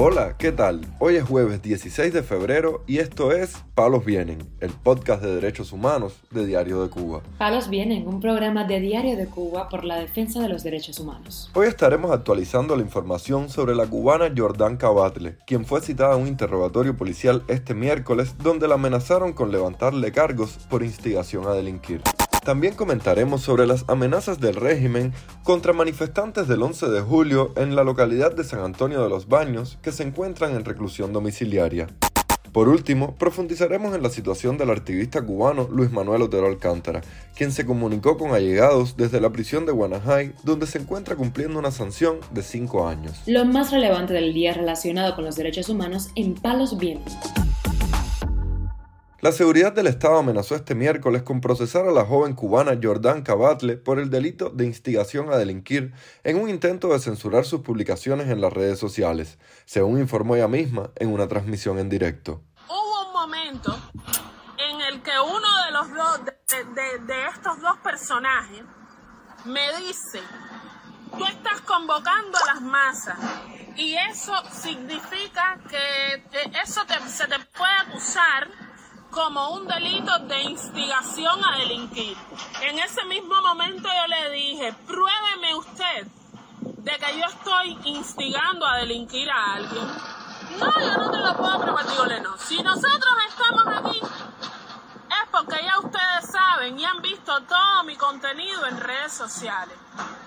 Hola, ¿qué tal? Hoy es jueves 16 de febrero y esto es Palos Vienen, el podcast de derechos humanos de Diario de Cuba. Palos Vienen, un programa de Diario de Cuba por la defensa de los derechos humanos. Hoy estaremos actualizando la información sobre la cubana Jordán Cabatle, quien fue citada a un interrogatorio policial este miércoles donde la amenazaron con levantarle cargos por instigación a delinquir. También comentaremos sobre las amenazas del régimen contra manifestantes del 11 de julio en la localidad de San Antonio de los Baños que se encuentran en reclusión domiciliaria. Por último, profundizaremos en la situación del activista cubano Luis Manuel Otero Alcántara, quien se comunicó con allegados desde la prisión de Guanajay, donde se encuentra cumpliendo una sanción de cinco años. Lo más relevante del día relacionado con los derechos humanos en Palos Vientos. La seguridad del Estado amenazó este miércoles con procesar a la joven cubana Jordán Cabatle por el delito de instigación a delinquir en un intento de censurar sus publicaciones en las redes sociales, según informó ella misma en una transmisión en directo. Hubo un momento en el que uno de los dos, de, estos dos personajes, me dice, tú estás convocando a las masas y eso significa que eso se te puede acusar como un delito de instigación a delinquir. En ese mismo momento yo le dije, pruébeme usted de que yo estoy instigando a delinquir a alguien. No, yo no te lo puedo probar, digo, no. Si nosotros estamos aquí es porque ya ustedes saben y han visto todo mi contenido en redes sociales.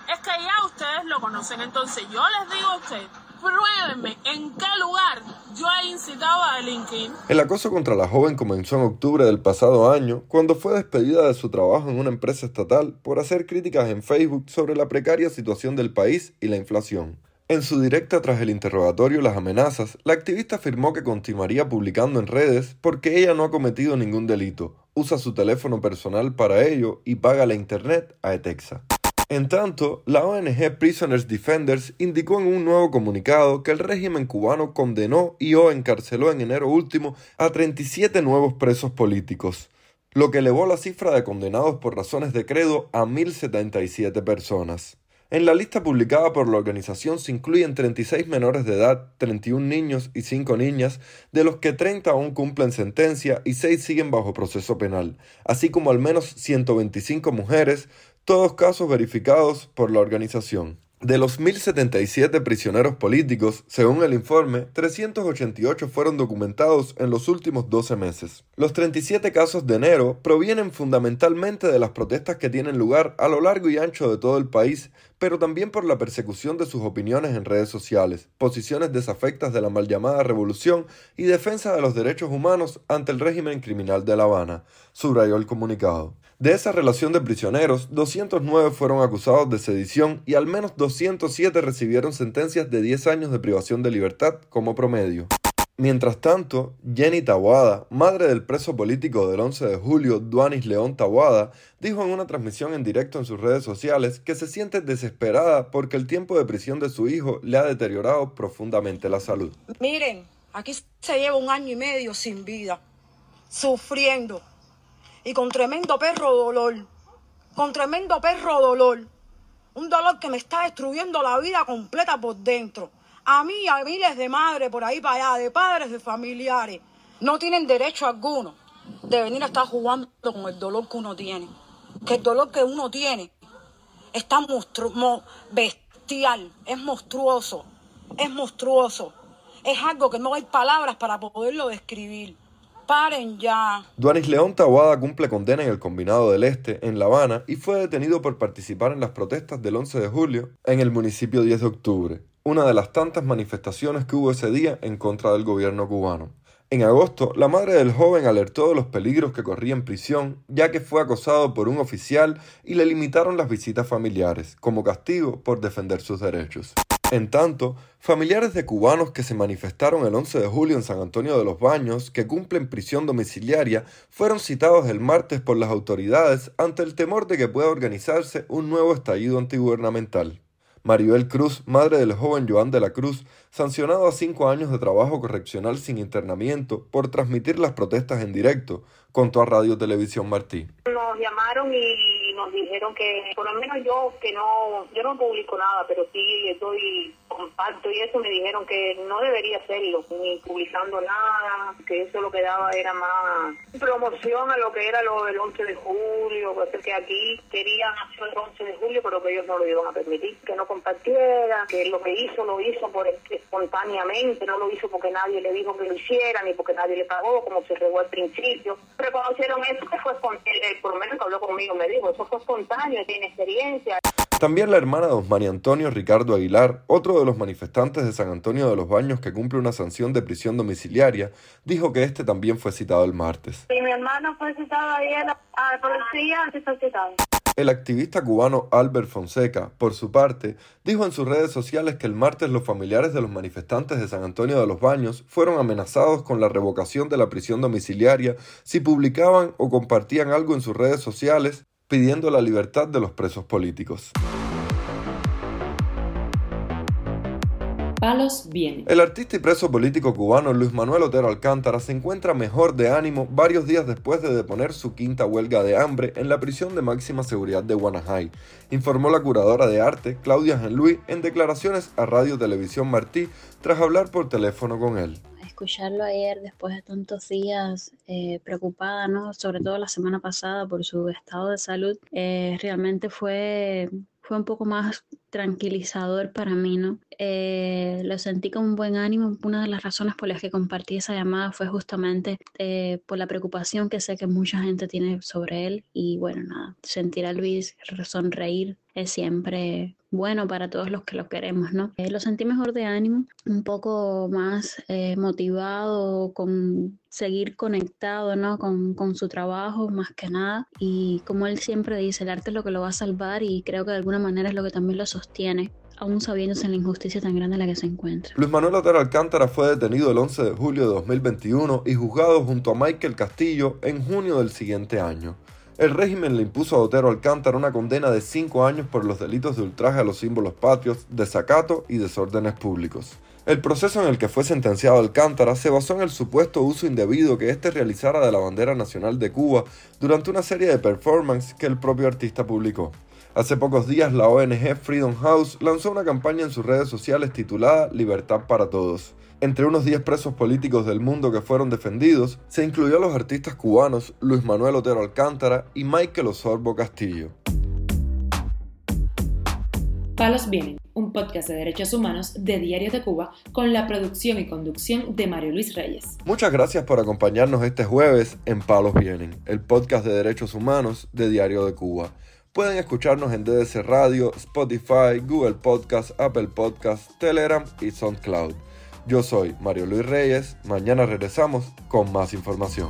Es que ya ustedes lo conocen. Entonces yo les digo a ustedes, pruébenme en qué lugar yo he incitado a delinquir. El acoso contra la joven comenzó en octubre del pasado año, cuando fue despedida de su trabajo en una empresa estatal por hacer críticas en Facebook sobre la precaria situación del país y la inflación. En su directa tras el interrogatorio y las amenazas, la activista afirmó que continuaría publicando en redes porque ella no ha cometido ningún delito, usa su teléfono personal para ello y paga la internet a Etexa. En tanto, la ONG Prisoners Defenders indicó en un nuevo comunicado que el régimen cubano condenó y o encarceló en enero último a 37 nuevos presos políticos, lo que elevó la cifra de condenados por razones de credo a 1.077 personas. En la lista publicada por la organización se incluyen 36 menores de edad, 31 niños y 5 niñas, de los que 30 aún cumplen sentencia y 6 siguen bajo proceso penal, así como al menos 125 mujeres, todos casos verificados por la organización. De los 1.077 prisioneros políticos, según el informe, 388 fueron documentados en los últimos 12 meses. Los 37 casos de enero provienen fundamentalmente de las protestas que tienen lugar a lo largo y ancho de todo el país, pero también por la persecución de sus opiniones en redes sociales, posiciones desafectas de la mal llamada revolución y defensa de los derechos humanos ante el régimen criminal de La Habana, subrayó el comunicado. De esa relación de prisioneros, 209 fueron acusados de sedición y al menos 207 recibieron sentencias de 10 años de privación de libertad como promedio. Mientras tanto, Jenny Tawada, madre del preso político del 11 de julio, Duanis León Tawada, dijo en una transmisión en directo en sus redes sociales que se siente desesperada porque el tiempo de prisión de su hijo le ha deteriorado profundamente la salud. Miren, aquí se lleva un año y medio sin vida, sufriendo y con tremendo perro dolor, con tremendo perro dolor. Un dolor que me está destruyendo la vida completa por dentro. A mí a miles de madres por ahí para allá, de padres, de familiares, no tienen derecho alguno de venir a estar jugando con el dolor que uno tiene. Que el dolor que uno tiene está monstruoso, bestial, es monstruoso, es monstruoso. Es algo que no hay palabras para poderlo describir paren ya. Duanis León Tawada cumple condena en el Combinado del Este, en La Habana, y fue detenido por participar en las protestas del 11 de julio en el municipio 10 de octubre, una de las tantas manifestaciones que hubo ese día en contra del gobierno cubano. En agosto, la madre del joven alertó de los peligros que corría en prisión, ya que fue acosado por un oficial y le limitaron las visitas familiares, como castigo por defender sus derechos. En tanto, familiares de cubanos que se manifestaron el 11 de julio en San Antonio de los Baños, que cumplen prisión domiciliaria, fueron citados el martes por las autoridades ante el temor de que pueda organizarse un nuevo estallido antigubernamental. Maribel Cruz, madre del joven Joan de la Cruz, sancionado a cinco años de trabajo correccional sin internamiento por transmitir las protestas en directo, contó a Radio Televisión Martí. Nos llamaron y nos dijeron que, por lo menos yo, que no, yo no publico nada, pero sí estoy compacto y eso me dijeron que no debería hacerlo, ni publicando nada, que eso lo que daba era más promoción a lo que era lo del 11 de julio, que aquí querían hacer el 11 de julio, pero que ellos no lo iban a permitir, que no compartiera, que lo que hizo lo hizo por espontáneamente, no lo hizo porque nadie le dijo que lo hiciera, ni porque nadie le pagó, como se regó al principio. Reconocieron eso que fue, por lo menos que habló conmigo, me dijo, eso fue espontáneo, tiene experiencia. También la hermana de María Antonio Ricardo Aguilar, otro de los manifestantes de San Antonio de los Baños que cumple una sanción de prisión domiciliaria, dijo que este también fue citado el martes. Sí, mi hermano fue citado ayer a la policía, antes fue citado. El activista cubano Albert Fonseca, por su parte, dijo en sus redes sociales que el martes los familiares de los manifestantes de San Antonio de los Baños fueron amenazados con la revocación de la prisión domiciliaria si publicaban o compartían algo en sus redes sociales pidiendo la libertad de los presos políticos. Palos viene. El artista y preso político cubano Luis Manuel Otero Alcántara se encuentra mejor de ánimo varios días después de deponer su quinta huelga de hambre en la prisión de máxima seguridad de Guanajay, informó la curadora de arte Claudia Luis en declaraciones a Radio Televisión Martí tras hablar por teléfono con él escucharlo ayer después de tantos días eh, preocupada, ¿no? Sobre todo la semana pasada por su estado de salud, eh, realmente fue, fue un poco más tranquilizador para mí, ¿no? Eh, lo sentí con un buen ánimo. Una de las razones por las que compartí esa llamada fue justamente por la preocupación que sé que mucha gente tiene sobre él. Y bueno, nada, sentir a Luis sonreír es siempre bueno para todos los que lo queremos, ¿no? Eh, lo sentí mejor de ánimo, un poco más eh, motivado con seguir conectado, ¿no? Con, con, su trabajo más que nada. Y como él siempre dice, el arte es lo que lo va a salvar y creo que de alguna manera es lo que también lo sostiene aún sabiéndose en la injusticia tan grande en la que se encuentra. Luis Manuel Otero Alcántara fue detenido el 11 de julio de 2021 y juzgado junto a Michael Castillo en junio del siguiente año. El régimen le impuso a Otero Alcántara una condena de cinco años por los delitos de ultraje a los símbolos patrios, desacato y desórdenes públicos. El proceso en el que fue sentenciado Alcántara se basó en el supuesto uso indebido que éste realizara de la bandera nacional de Cuba durante una serie de performances que el propio artista publicó. Hace pocos días la ONG Freedom House lanzó una campaña en sus redes sociales titulada Libertad para Todos. Entre unos 10 presos políticos del mundo que fueron defendidos, se incluyó a los artistas cubanos Luis Manuel Otero Alcántara y Michael Osorbo Castillo. Palos Vienen, un podcast de derechos humanos de Diario de Cuba con la producción y conducción de Mario Luis Reyes. Muchas gracias por acompañarnos este jueves en Palos Vienen, el podcast de derechos humanos de Diario de Cuba. Pueden escucharnos en DDC Radio, Spotify, Google Podcast, Apple Podcast, Telegram y SoundCloud. Yo soy Mario Luis Reyes, mañana regresamos con más información.